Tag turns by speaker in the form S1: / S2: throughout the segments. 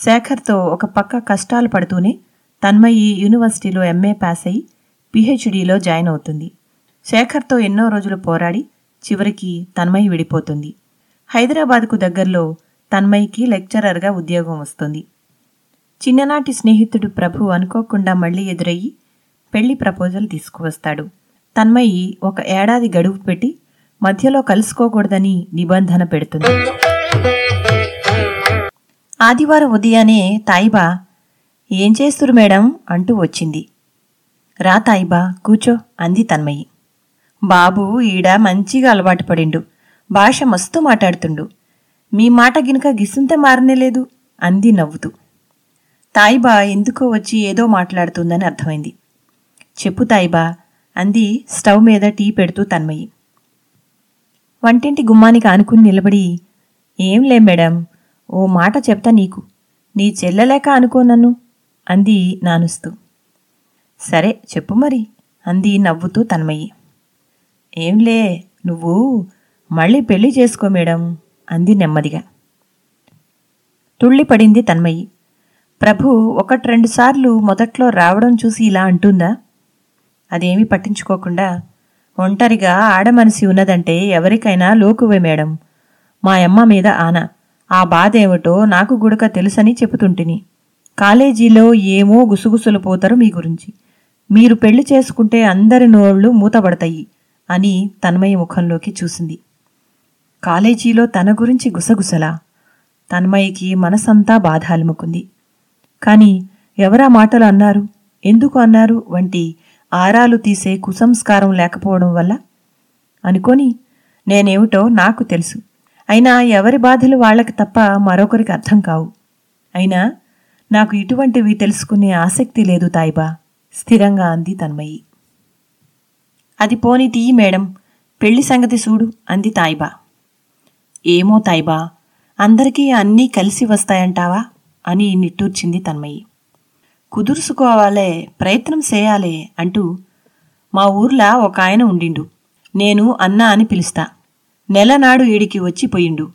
S1: శేఖర్తో ఒక పక్క కష్టాలు పడుతూనే తన్మయి యూనివర్సిటీలో ఎంఏ పాస్ అయి పిహెచ్డీలో జాయిన్ అవుతుంది. శేఖర్తో ఎన్నో రోజులు పోరాడి చివరికి తన్మయి విడిపోతుంది. హైదరాబాద్కు దగ్గరలో తన్మయికి లెక్చరర్గా ఉద్యోగం వస్తుంది. చిన్ననాటి స్నేహితుడు ప్రభు అనుకోకుండా మళ్ళీ ఎదురయ్యి పెళ్ళి ప్రపోజల్ తీసుకువస్తాడు. తన్మయి ఒక ఏడాది గడువు పెట్టి మధ్యలో కలుసుకోకూడదని నిబంధన పెడుతుంది. ఆదివారం ఉదయానే తాయిబా ఏం చేస్తురు మేడం? అంటూ వచ్చింది. రా తాయిబా కూచో అంది తన్మయి. బాబు ఈడ మంచిగా అలవాటు పడిండు. భాష మస్తు మాట్లాడుతుండు. మీ మాట గినక గిసుంత మారనేలేదు అంది నవ్వుతూ. తాయిబా ఎందుకో వచ్చి ఏదో మాట్లాడుతుందని అర్థమైంది. చెప్పు తాయిబా అంది స్టవ్ మీద టీ పెడుతూ తన్మయి. వంటింటి గుమ్మానికి ఆనుకుని నిలబడి ఏం లే మేడం ఓ మాట చెప్తా నీకు. నీ చెల్లెలేక అనుకో నన్ను అంది నానుస్తూ. సరే చెప్పు మరి అంది నవ్వుతూ తన్మయ్యి ఏంలే నువ్వు మళ్ళీ పెళ్ళి చేసుకో మేడం అంది నెమ్మదిగా. తుళ్ళిపడింది తన్మయ్యి ప్రభు ఒకటి రెండు సార్లు మొదట్లో రావడం చూసి ఇలా అంటుందా? అదేమీ పట్టించుకోకుండా ఒంటరిగా ఆడమనిసి ఉన్నదంటే ఎవరికైనా లోకువే మేడం మా అమ్మ మీద ఆన. ఆ బాధేమిటో నాకు గుడక తెలుసని చెబుతుంటిని. కాలేజీలో ఏమో గుసగుసలు పోతారు మీ గురించి. మీరు పెళ్ళి చేసుకుంటే అందరి నోళ్ళు మూతబడతాయి అని తన్మయ ముఖంలోకి చూసింది. కాలేజీలో తన గురించి గుసగుసలా? తన్మయ్యకి మనసంతా బాధ అలుముకుంది కాని ఎవరా మాటలు అన్నారు? ఎందుకు అన్నారు? వంటి ఆరాలు తీసే కుసంస్కారం లేకపోవడం వల్ల? అనుకొని నేనేమిటో నాకు తెలుసు. అయినా ఎవరి బాధలు వాళ్ళకి తప్ప మరొకరికి అర్థం కావు. అయినా నాకు ఇటువంటివి తెలుసుకునే ఆసక్తి లేదు తాయిబా. స్థిరంగా అంది తన్మయి. అది పోని తీయి మేడం. పెళ్ళి సంగతి చూడు అంది తాయిబా. ఏమో తాయిబా అందరికీ అన్నీ కలిసి వస్తాయంటావా? అని నిట్టూర్చింది తన్మయి. కుదుర్చుకోవాలే ప్రయత్నం చేయాలే అంటూ మా ఊర్లా ఒక ఆయన ఉండిండు. నేను అన్న అని పిలుస్తా. నెలనాడు ఈడికి వచ్చిపోయిండు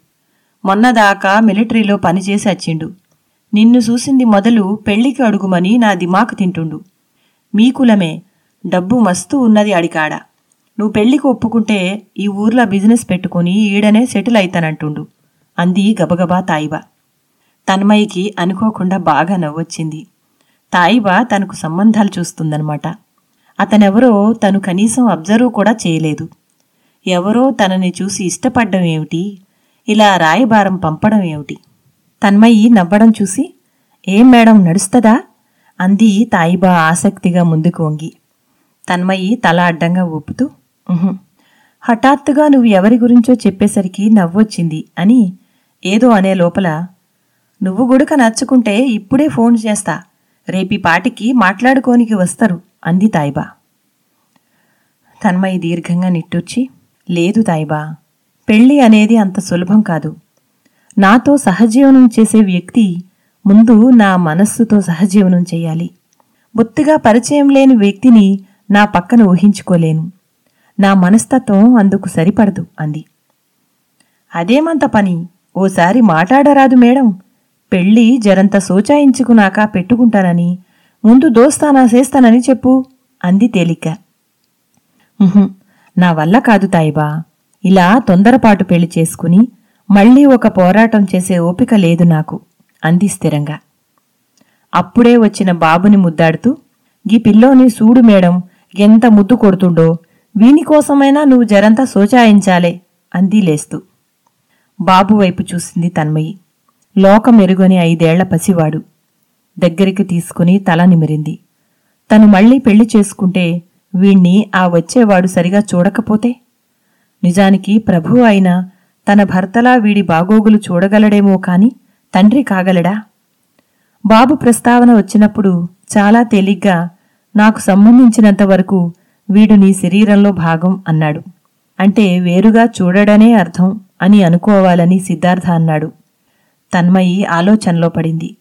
S1: మొన్నదాకా మిలిటరీలో పనిచేసి వచ్చిండు నిన్ను చూసింది మొదలు పెళ్ళికి అడుగుమని నా దిమాకు తింటుండు. మీ కులమే డబ్బు మస్తు ఉన్నది అడికాడ నువ్వు పెళ్ళికి ఒప్పుకుంటే ఈ ఊర్లో బిజినెస్ పెట్టుకుని ఈడనే సెటిల్ అయితానంటుండు. అంది గబగబా తాయిబా. తన్మయికి అనుకోకుండా బాగా నవ్వొచ్చింది. తాయిబా తనకు సంబంధాలు చూస్తుందనమాట అతనెవరో తను కనీసం అబ్జర్వ్ కూడా చేయలేదు. ఎవరో తనని చూసి ఇష్టపడ్డం ఏమిటి? ఇలా రాయబారం పంపడం ఏమిటి? తన్మయి నవ్వడం చూసి ఏం మేడం నడుస్తుందా? అంది తాయిబా ఆసక్తిగా ముందుకు వంగి. తన్మయి తల అడ్డంగా ఊపుతూ హఠాత్తుగా నువ్వు ఎవరి గురించో చెప్పేసరికి నవ్వొచ్చింది అని ఏదో అనే లోపల నువ్వు గుడక నచ్చుకుంటే ఇప్పుడే ఫోన్ చేస్తా రేపి పాటికి మాట్లాడుకోనికి వస్తారు అంది తాయిబా. తన్మయి దీర్ఘంగా నిట్టూర్చి లేదు తాయిబా పెళ్ళి అనేది అంత సులభం కాదు. నాతో సహజీవనం చేసే వ్యక్తి ముందు నా మనస్సుతో సహజీవనం చేయాలి. బొత్తిగా పరిచయం లేని వ్యక్తిని నా పక్కన ఊహించుకోలేను. నా మనస్తత్వం అందుకు సరిపడదు అంది. అదేమంత పని? ఓసారి మాట్లాడరాదు మేడం. పెళ్ళి జరంత సోచాయించుకున్నాక పెట్టుకుంటానని ముందు దోస్తానా చేస్తానని చెప్పు అంది తేలిక. నా వల్ల కాదు తాయిబా ఇలా తొందరపాటు పెళ్ళి చేసుకుని మళ్ళీ ఒక పోరాటం చేసే ఓపిక లేదు నాకు. అంది స్థిరంగా. అప్పుడే వచ్చిన బాబుని ముద్దాడుతూ గీ పిల్లోని సూడు మేడం ఎంత ముద్దు కొడుతుండో వీనికోసమైనా నువ్వు జరంతా సోచాయించాలే అంది లేస్తూ. బాబు వైపు చూసింది తన్మయి. లోకమెరుగని ఐదేళ్ళ పసివాడు. దగ్గరికి తీసుకుని తల నిమిరింది. తను మళ్ళీ పెళ్ళి చేసుకుంటే వీణ్ణి ఆ వచ్చేవాడు సరిగా చూడకపోతే? నిజానికి ప్రభు అయినా తన భర్తలా వీడి బాగోగులు చూడగలడేమో కాని తండ్రి కాగలడా? బాబు ప్రస్తావన వచ్చినప్పుడు చాలా తేలిగ్గా నాకు సంబంధించినంత వరకు వీడు నీ శరీరంలో భాగం అన్నాడు. అంటే వేరుగా చూడడనే అర్థం అని అనుకోవాలని సిద్ధార్థ అన్నాడు. తన్మయి ఆలోచనలో పడింది.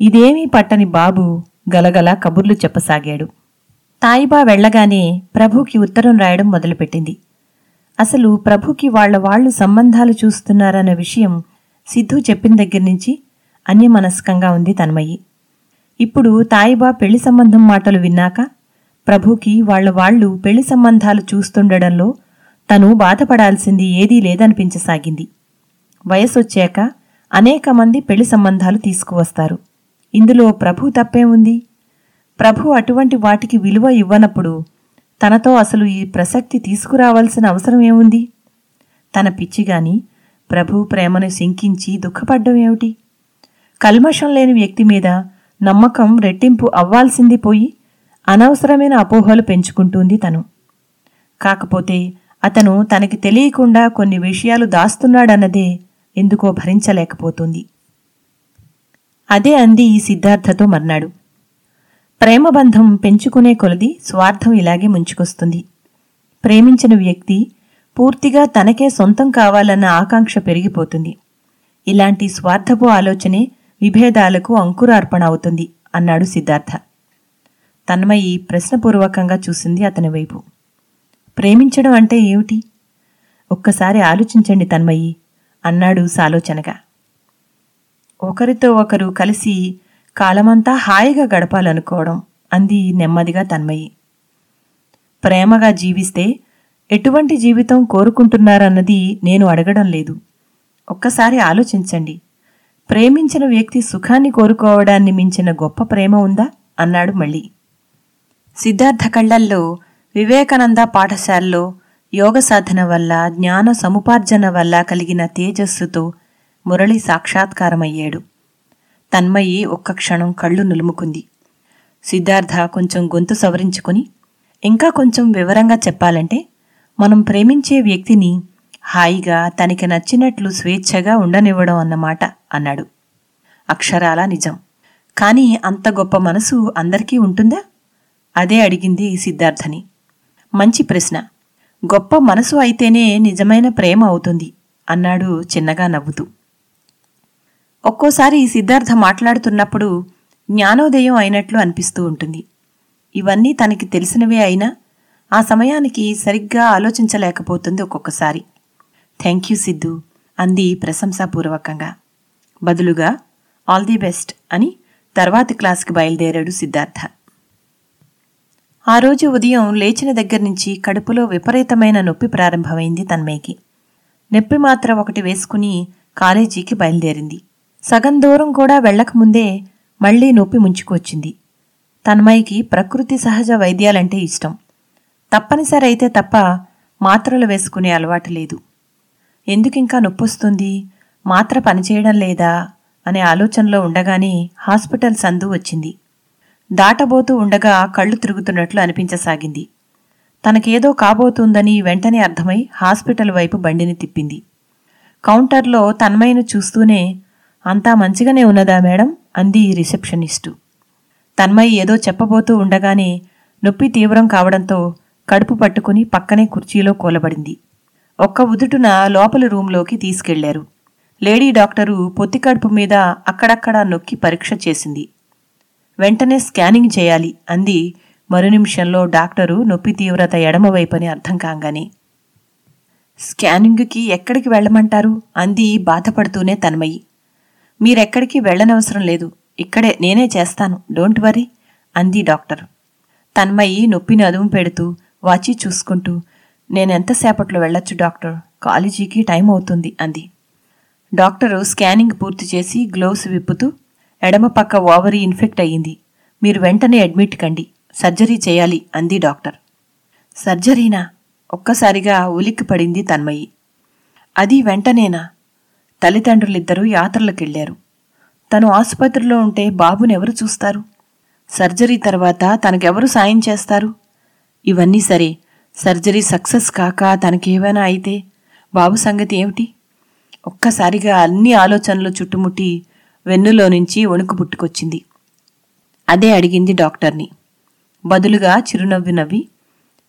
S1: ఇదేమీ పట్టని బాబు గలగల కబుర్లు చెప్పసాగాడు. తాయిబా వెళ్ళగానే ప్రభుకి ఉత్తరం రాయడం మొదలుపెట్టింది. అసలు ప్రభుకి వాళ్ళ వాళ్ళు సంబంధాలు చూస్తున్నారన్న విషయం సిద్ధు చెప్పిన దగ్గర నుంచి అన్యమనస్కంగా ఉంది తన్మయ్యి ఇప్పుడు తాయిబా పెళ్ళి సంబంధం మాటలు విన్నాక ప్రభుకి వాళ్ళ వాళ్ళు పెళ్ళి సంబంధాలు చూస్తుండడంలో తను బాధపడాల్సింది ఏదీ లేదనిపించసాగింది. వయసొచ్చాక అనేక మంది పెళ్ళి సంబంధాలు తీసుకువస్తారు. ఇందులో ప్రభు తప్పే ఉంది? ప్రభు అటువంటి వాటికి విలువ ఇవ్వనప్పుడు తనతో అసలు ఈ ప్రసక్తి తీసుకురావాల్సిన అవసరం ఏముంది? తన పిచ్చిగాని ప్రభు ప్రేమను శంకించి దుఃఖపడ్డం ఏమిటి? కల్మషం లేని వ్యక్తి మీద నమ్మకం రెట్టింపు అవ్వాల్సింది పోయి అనవసరమైన అపోహలు పెంచుకుంటుంది తను. కాకపోతే అతను తనకి తెలియకుండా కొన్ని విషయాలు దాస్తున్నాడన్నదే ఎందుకో భరించలేకపోతుంది. అదే అంది ఈ సిద్ధార్థతో మర్నాడు. ప్రేమబంధం పెంచుకునే కొలది స్వార్థం ఇలాగే ముంచుకొస్తుంది. ప్రేమించిన వ్యక్తి పూర్తిగా తనకే సొంతం కావాలన్న ఆకాంక్ష పెరిగిపోతుంది. ఇలాంటి స్వార్థపు ఆలోచనే విభేదాలకు అంకురార్పణ అవుతుంది అన్నాడు సిద్ధార్థ. తన్మయి ప్రశ్నపూర్వకంగా చూసింది అతని వైపు. ప్రేమించడం అంటే ఏమిటి? ఒక్కసారి ఆలోచించండి తన్మయి అన్నాడు సాలోచనగా. ఒకరితో ఒకరు కలిసి కాలమంతా హాయిగా గడపాలనుకోవడం అంది నెమ్మదిగా తన్మయి. ప్రేమగా జీవిస్తే ఎటువంటి జీవితం కోరుకుంటున్నారన్నది నేను అడగడం లేదు. ఒక్కసారి ఆలోచించండి. ప్రేమించిన వ్యక్తి సుఖాన్ని కోరుకోవడాన్ని మించిన గొప్ప ప్రేమ ఉందా? అన్నాడు మళ్ళీ. సిద్ధార్థ కళ్ళల్లో వివేకానంద పాఠశాలలో యోగ సాధన వల్ల జ్ఞాన సముపార్జన వల్ల కలిగిన తేజస్సుతో మురళి సాక్షాత్కారమయ్యాడు. తన్మయి ఒక్క క్షణం కళ్ళు నులుముకుంది. సిద్ధార్థ కొంచెం గొంతు సవరించుకుని ఇంకా కొంచెం వివరంగా చెప్పాలంటే మనం ప్రేమించే వ్యక్తిని హాయిగా తనకి నచ్చినట్లు స్వేచ్ఛగా ఉండనివ్వడం అన్నమాట అన్నాడు. అక్షరాలా నిజం. కానీ అంత గొప్ప మనసు అందరికీ ఉంటుందా? అదే అడిగింది సిద్ధార్థని. మంచి ప్రశ్న. గొప్ప మనసు అయితేనే నిజమైన ప్రేమ అవుతుంది అన్నాడు చిన్నగా నవ్వుతూ. ఒక్కోసారి సిద్ధార్థ మాట్లాడుతున్నప్పుడు జ్ఞానోదయం అయినట్లు అనిపిస్తూ ఉంటుంది. ఇవన్నీ తనకి తెలిసినవే అయినా ఆ సమయానికి సరిగ్గా ఆలోచించలేకపోతుంది ఒక్కొక్కసారి. థ్యాంక్ యూ సిద్ధు అంది ప్రశంసాపూర్వకంగా. బదులుగా ఆల్ ది బెస్ట్ అని తర్వాతి క్లాస్కి బయలుదేరాడు సిద్ధార్థ. ఆ రోజు ఉదయం లేచిన దగ్గర నుంచి కడుపులో విపరీతమైన నొప్పి ప్రారంభమైంది తన్మయ్యకి. నొప్పి మాత్ర ఒకటి వేసుకుని కాలేజీకి బయలుదేరింది. సగం దూరం కూడా వెళ్ళకముందే మళ్ళీ నొప్పి ముంచుకొచ్చింది తన్మయ్యకి ప్రకృతి సహజ వైద్యాలంటే ఇష్టం. తప్పనిసరి అయితే తప్ప మాత్రలు వేసుకునే అలవాటు లేదు. ఎందుకింకా నొప్పొస్తుంది? మాత్ర పనిచేయడం లేదా? అనే ఆలోచనలో ఉండగానే హాస్పిటల్ సందు వచ్చింది. దాటబోతూ ఉండగా కళ్ళు తిరుగుతున్నట్లు అనిపించసాగింది. తనకేదో కాబోతుందని వెంటనే అర్థమై హాస్పిటల్ వైపు బండిని తిప్పింది. కౌంటర్లో తన్మయ్యను చూస్తూనే అంతా మంచిగానే ఉన్నదా మేడం? అంది రిసెప్షనిస్టు. తన్మయ్య ఏదో చెప్పబోతూ ఉండగానే నొప్పి తీవ్రం కావడంతో కడుపు పట్టుకుని పక్కనే కుర్చీలో కూలబడింది. ఒక్క ఉదుటున లోపలి రూంలోకి తీసుకెళ్ళారు. లేడీ డాక్టరు పొత్తికడుపు మీద అక్కడక్కడా నొక్కి పరీక్ష చేసింది. వెంటనే స్కానింగ్ చేయాలి అంది మరు నిమిషంలో డాక్టరు నొప్పి తీవ్రత ఎడమవైపని అర్థం కాగానే. స్కానింగ్కి ఎక్కడికి వెళ్ళమంటారు? అంది బాధపడుతూనే తన్మయి. మీరెక్కడికి వెళ్ళనవసరం లేదు. ఇక్కడే నేనే చేస్తాను. డోంట్ వరీ అంది డాక్టర్. తన్మయి నొప్పిని అదుము పెడుతూ వాచి చూసుకుంటూ నేనెంతసేపట్లో వెళ్ళొచ్చు డాక్టర్? కాలేజీకి టైం అవుతుంది అంది. డాక్టరు స్కానింగ్ పూర్తి చేసి గ్లోవ్స్ విప్పుతూ ఎడమ పక్క ఓవరీ ఇన్ఫెక్ట్ అయ్యింది. మీరు వెంటనే అడ్మిట్ కండి. సర్జరీ చేయాలి అంది డాక్టర్. సర్జరీనా? ఒక్కసారిగా ఉలిక్కి పడింది తన్మయి. అది వెంటనేనా? తల్లిదండ్రులిద్దరూ యాత్రలకెళ్ళారు తను ఆసుపత్రిలో ఉంటే బాబునెవరు చూస్తారు? సర్జరీ తర్వాత తనకెవరు సాయం చేస్తారు? ఇవన్నీ సరే సర్జరీ సక్సెస్ కాక తనకేమైనా అయితే బాబు సంగతి ఏమిటి? ఒక్కసారిగా అన్ని ఆలోచనలు చుట్టుముట్టి వెన్నులో నుంచి వణుకు పుట్టుకొచ్చింది. అదే అడిగింది డాక్టర్ని. బదులుగా చిరునవ్వు నవ్వి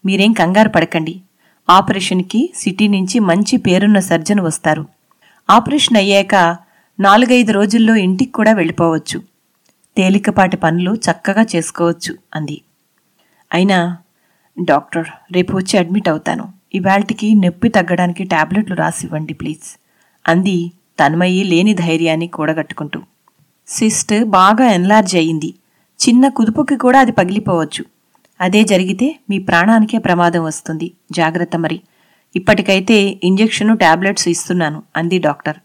S1: మీరేం కంగారు పడకండి. ఆపరేషన్కి సిటీ నుంచి మంచి పేరున్న సర్జన్ వస్తారు. ఆపరేషన్ అయ్యాక నాలుగైదు రోజుల్లో ఇంటికి కూడా వెళ్ళిపోవచ్చు. తేలికపాటి పనులు చక్కగా చేసుకోవచ్చు అంది. అయినా డాక్టర్ రేపు వచ్చి అడ్మిట్ అవుతాను. ఇవాల్టికి నొప్పి తగ్గడానికి ట్యాబ్లెట్లు రాసివ్వండి ప్లీజ్ అంది తన్మయ్యి లేని ధైర్యాన్ని కూడగట్టుకుంటూ. సిస్ట్ బాగా ఎన్లార్జ్ అయింది చిన్న కుదుపుకి కూడా అది పగిలిపోవచ్చు. అదే జరిగితే మీ ప్రాణానికే ప్రమాదం వస్తుంది. జాగ్రత్త మరి. ఇప్పటికైతే ఇంజెక్షను టాబ్లెట్స్ ఇస్తున్నాను అంది డాక్టర్.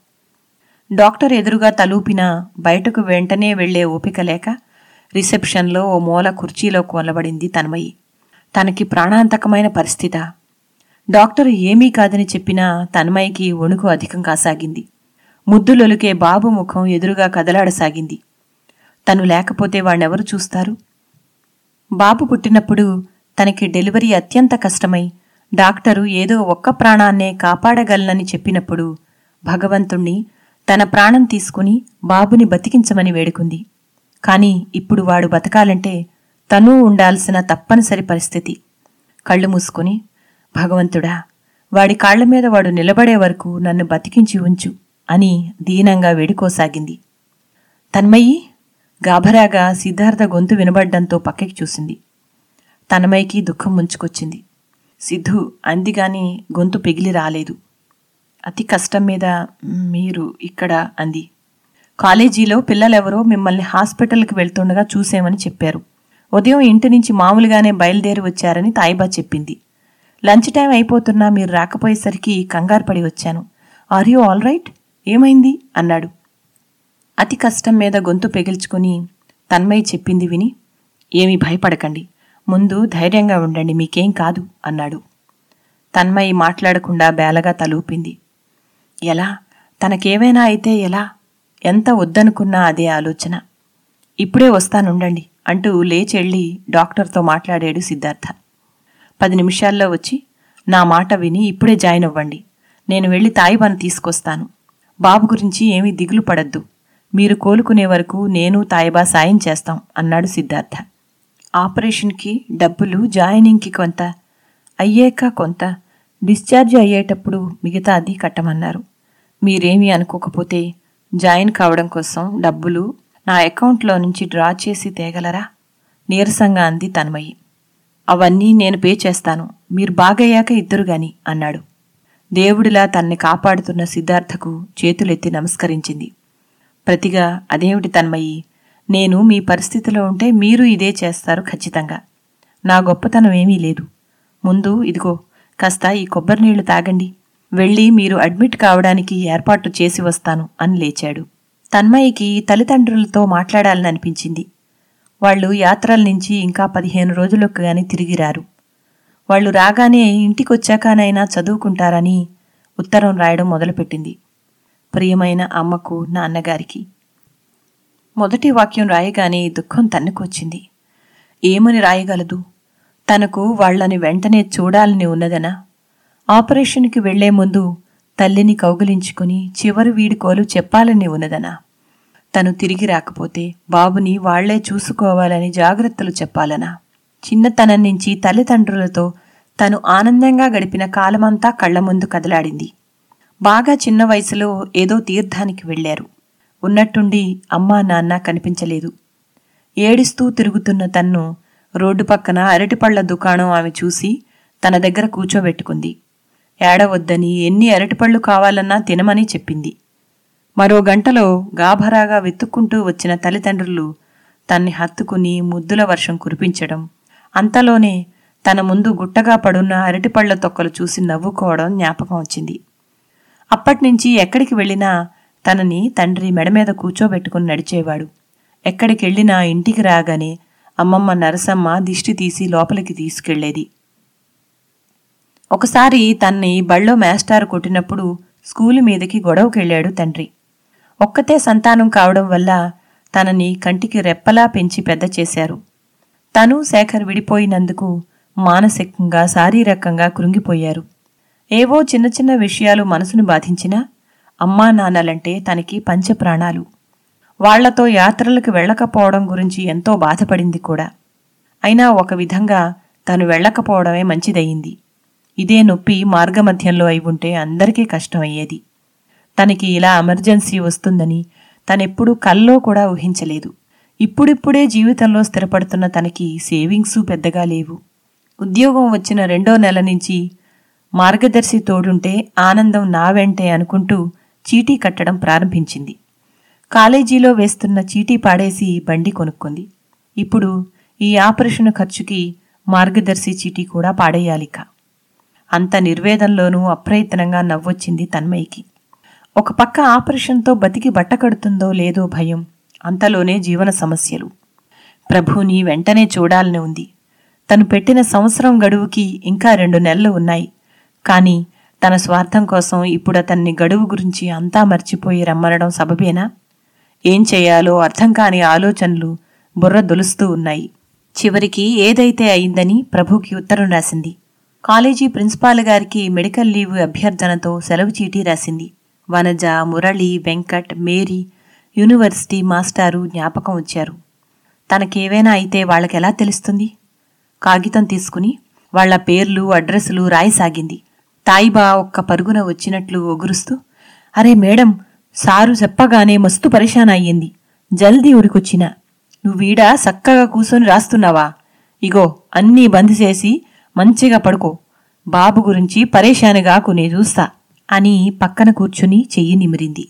S1: డాక్టర్ ఎదురుగా తలూపినా బయటకు వెంటనే వెళ్ళే ఓపిక లేక రిసెప్షన్లో ఓ మూల కుర్చీలో కొలబడింది తన్మయి. తనకి ప్రాణాంతకమైన పరిస్థిత. డాక్టర్ ఏమీ కాదని చెప్పినా తన్మయికి వణుకు అధికం కాసాగింది. ముద్దులొలికే బాబు ముఖం ఎదురుగా కదలాడసాగింది. తను లేకపోతే వాణ్ణెవరు చూస్తారు? బాబు పుట్టినప్పుడు తనకి డెలివరీ అత్యంత కష్టమై డాక్టరు ఏదో ఒక్క ప్రాణాన్నే కాపాడగలనని చెప్పినప్పుడు భగవంతుణ్ణి తన ప్రాణం తీసుకుని బాబుని బతికించమని వేడుకుంది. కాని ఇప్పుడు వాడు బతకాలంటే తనూ ఉండాల్సిన తప్పనిసరి పరిస్థితి. కళ్ళు మూసుకుని భగవంతుడా వాడి కాళ్ళ మీద వాడు నిలబడే వరకు నన్ను బతికించి ఉంచు అని దీనంగా వేడుకోసాగింది. తన్మయి గాభరాగా సిద్ధార్థ గొంతు వినబడ్డంతో పక్కకి చూసింది. తన్మయికి దుఃఖం ముంచుకొచ్చింది. సిద్ధు అందిగాని గొంతు పిగిలి రాలేదు. అతి కష్టం మీద మీరు ఇక్కడ అంది. కాలేజీలో పిల్లలెవరో మిమ్మల్ని హాస్పిటల్కి వెళ్తుండగా చూసేమని చెప్పారు. ఉదయం ఇంటి నుంచి మామూలుగానే బయలుదేరి వచ్చారని తాయిబా చెప్పింది. లంచ్ టైం అయిపోతున్నా మీరు రాకపోయేసరికి కంగారు పడి వచ్చాను. Are you all right? ఏమైంది? అన్నాడు. అతి కష్టం మీద గొంతు పెగిల్చుకుని తన్మయ్య చెప్పింది విని ఏమీ భయపడకండి. ముందు ధైర్యంగా ఉండండి మీకేం కాదు అన్నాడు. తన్మయి మాట్లాడకుండా బేలగా తలూపింది ఎలా? తనకేమైనా అయితే ఎలా? ఎంత వద్దనుకున్నా అదే ఆలోచన. ఇప్పుడే వస్తానుండండి అంటూ లేచెళ్ళి డాక్టర్తో మాట్లాడాడు సిద్ధార్థ. పది నిమిషాల్లో వచ్చి నా మాట విని ఇప్పుడే జాయిన్ అవ్వండి. నేను వెళ్ళి తాయిబాను తీసుకొస్తాను. బాబు గురించి ఏమీ దిగులు పడద్దు. మీరు కోలుకునే వరకు నేను తాయిబా సాయం చేస్తాం అన్నాడు సిద్ధార్థ. ఆపరేషన్కి డబ్బులు జాయినింగ్కి కొంత అయ్యాక కొంత డిశ్చార్జ్ అయ్యేటప్పుడు మిగతా అది కట్టమన్నారు. మీరేమీ అనుకోకపోతే జాయిన్ కావడం కోసం డబ్బులు నా అకౌంట్లో నుంచి డ్రా చేసి తేగలరా? నీరసంగా అంది తన్మయి. అవన్నీ నేను పే చేస్తాను. మీరు బాగయ్యాక ఇద్దరు గాని అన్నాడు. దేవుడిలా తన్ని కాపాడుతున్న సిద్ధార్థకు చేతులెత్తి నమస్కరించింది. ప్రతిగా అదేమిటి తన్మయి? నేను మీ పరిస్థితిలో ఉంటే మీరు ఇదే చేస్తారు ఖచ్చితంగా. నా గొప్పతనం ఏమీ లేదు. ముందు ఇదిగో కాస్త ఈ కొబ్బరి నీళ్ళు తాగండి. వెళ్ళి మీరు అడ్మిట్ కావడానికి ఏర్పాటు చేసి వస్తాను అని లేచాడు. తన్మయ్యకి తల్లిదండ్రులతో మాట్లాడాలని అనిపించింది. వాళ్ళు యాత్రల నుంచి ఇంకా పదిహేను రోజులకు గాని తిరిగి రారు. వాళ్ళు రాగానే ఇంటికొచ్చాకనైనా చదువుకుంటారని ఉత్తరం రాయడం మొదలుపెట్టింది. ప్రియమైన అమ్మకు నాన్నగారికి మొదటి వాక్యం రాయగానే దుఃఖం తన్నుకొచ్చింది ఏమని రాయగలదు? తనకు వాళ్ళని వెంటనే చూడాలని ఉన్నదనా? ఆపరేషన్కి వెళ్ళే ముందు తల్లిని కౌగిలించుకుని చివరి వీడుకోలు చెప్పాలని ఉన్నదనా? తను తిరిగి రాకపోతే బాబుని వాళ్ళే చూసుకోవాలని జాగ్రత్తలు చెప్పాలనా? చిన్నతనం నుంచి తల్లిదండ్రులతో తను ఆనందంగా గడిపిన కాలమంతా కళ్ళ ముందు కదలాడింది. బాగా చిన్న వయసులో ఏదో తీర్థానికి వెళ్ళారు ఉన్నట్టుండి అమ్మా నాన్న కనిపించలేదు. ఏడుస్తూ తిరుగుతున్న తన్ను రోడ్డు పక్కన అరటిపళ్ళ దుకాణం ఆమె చూసి తన దగ్గర కూర్చోబెట్టుకుంది. ఏడవద్దని ఎన్ని అరటిపళ్ళు కావాలన్నా తినమని చెప్పింది. మరో గంటలో గాభరాగా వెతుక్కుంటూ వచ్చిన తల్లిదండ్రులు తన్ని హత్తుకుని ముద్దుల వర్షం కురిపించడం అంతలోనే తన ముందు గుట్టగా పడున్న అరటిపళ్ళ తొక్కలు చూసి నవ్వుకోవడం జ్ఞాపకం వచ్చింది. అప్పటినుంచి ఎక్కడికి వెళ్ళినా తనని తండ్రి మెడ మీద కూర్చోబెట్టుకుని నడిచేవాడు. ఎక్కడికెళ్ళినా ఇంటికి రాగానే అమ్మమ్మ నరసమ్మ దిష్టి తీసి లోపలికి తీసుకెళ్ళేది ఒకసారి తన్ని బళ్ళో మేస్టారు కొట్టినప్పుడు స్కూలు మీదకి గొడవకెళ్ళాడు తండ్రి. ఒక్కతే సంతానం కావడం వల్ల తనని కంటికి రెప్పలా పెంచి పెద్ద చేశారు. తను శేఖర్ విడిపోయినందుకు మానసికంగా శారీరకంగా కృంగిపోయారు. ఏవో చిన్న చిన్న విషయాలు మనసును బాధించినా అమ్మా నాన్నలంటే తనకి పంచప్రాణాలు. వాళ్ళతో యాత్రలకు వెళ్ళకపోవడం గురించి ఎంతో బాధపడింది కూడా. అయినా ఒక విధంగా తను వెళ్ళకపోవడమే మంచిదయ్యింది ఇదే నొప్పి మార్గమధ్యంలో అయి ఉంటే అందరికీ కష్టమయ్యేది. తనకి ఇలా ఎమర్జెన్సీ వస్తుందని తనెప్పుడూ కల్లో కూడా ఊహించలేదు. ఇప్పుడిప్పుడే జీవితంలో స్థిరపడుతున్న తనకి సేవింగ్సు పెద్దగా లేవు. ఉద్యోగం వచ్చిన రెండో నెల నుంచి మార్గదర్శి తోడుంటే ఆనందం నా వెంటే అనుకుంటూ చీటీ కట్టడం ప్రారంభించింది. కాలేజీలో వేస్తున్న చీటీ పాడేసి బండి కొనుక్కుంది. ఇప్పుడు ఈ ఆపరేషన్ ఖర్చుకి మార్గదర్శి చీటీ కూడా పాడేయాలిక. అంత నిర్వేదంలోనూ అప్రయత్నంగా నవ్వొచ్చింది తన్మయ్యకి. ఒక పక్క ఆపరేషన్తో బతికి బట్టకడుతుందో లేదో భయం అంతలోనే జీవన సమస్యలు. ప్రభుని వెంటనే చూడాలని ఉంది. తను పెట్టిన సంవత్సరం గడువుకి ఇంకా రెండు నెలలు ఉన్నాయి. కానీ తన స్వార్థం కోసం ఇప్పుడు అతన్ని గడువు గురించి అంతా మర్చిపోయి రమ్మనడం సబబేనా? ఏం చేయాలో అర్థం కాని ఆలోచనలు బుర్ర దొలుస్తూ ఉన్నాయి. చివరికి ఏదైతే అయిందని ప్రభుకి ఉత్తరం రాసింది. కాలేజీ ప్రిన్సిపాల్ గారికి మెడికల్ లీవ్ అభ్యర్థనతో సెలవు చీటీ రాసింది. వనజ మురళి వెంకట్ మేరీ యూనివర్సిటీ మాస్టారు జ్ఞాపకం వచ్చారు. తనకేవైనా అయితే వాళ్ళకెలా తెలుస్తుంది? కాగితం తీసుకుని వాళ్ళ పేర్లు అడ్రస్లు రాయసాగింది. తాయిబా ఒక్క పరుగున వచ్చినట్లు ఒగురుస్తూ అరే మేడం సారు చెప్పగానే మస్తు పరేషాన్ అయ్యింది. జల్దీ ఉరికొచ్చినా నువ్వీడ చక్కగా కూసొని రాస్తున్నావా? ఇగో అన్నీ బంద్ చేసి మంచిగా పడుకో. బాబు గురించి పరేషానుగాకు నే చూస్తా అని పక్కన కూర్చుని చెయ్యి నిమిరింది.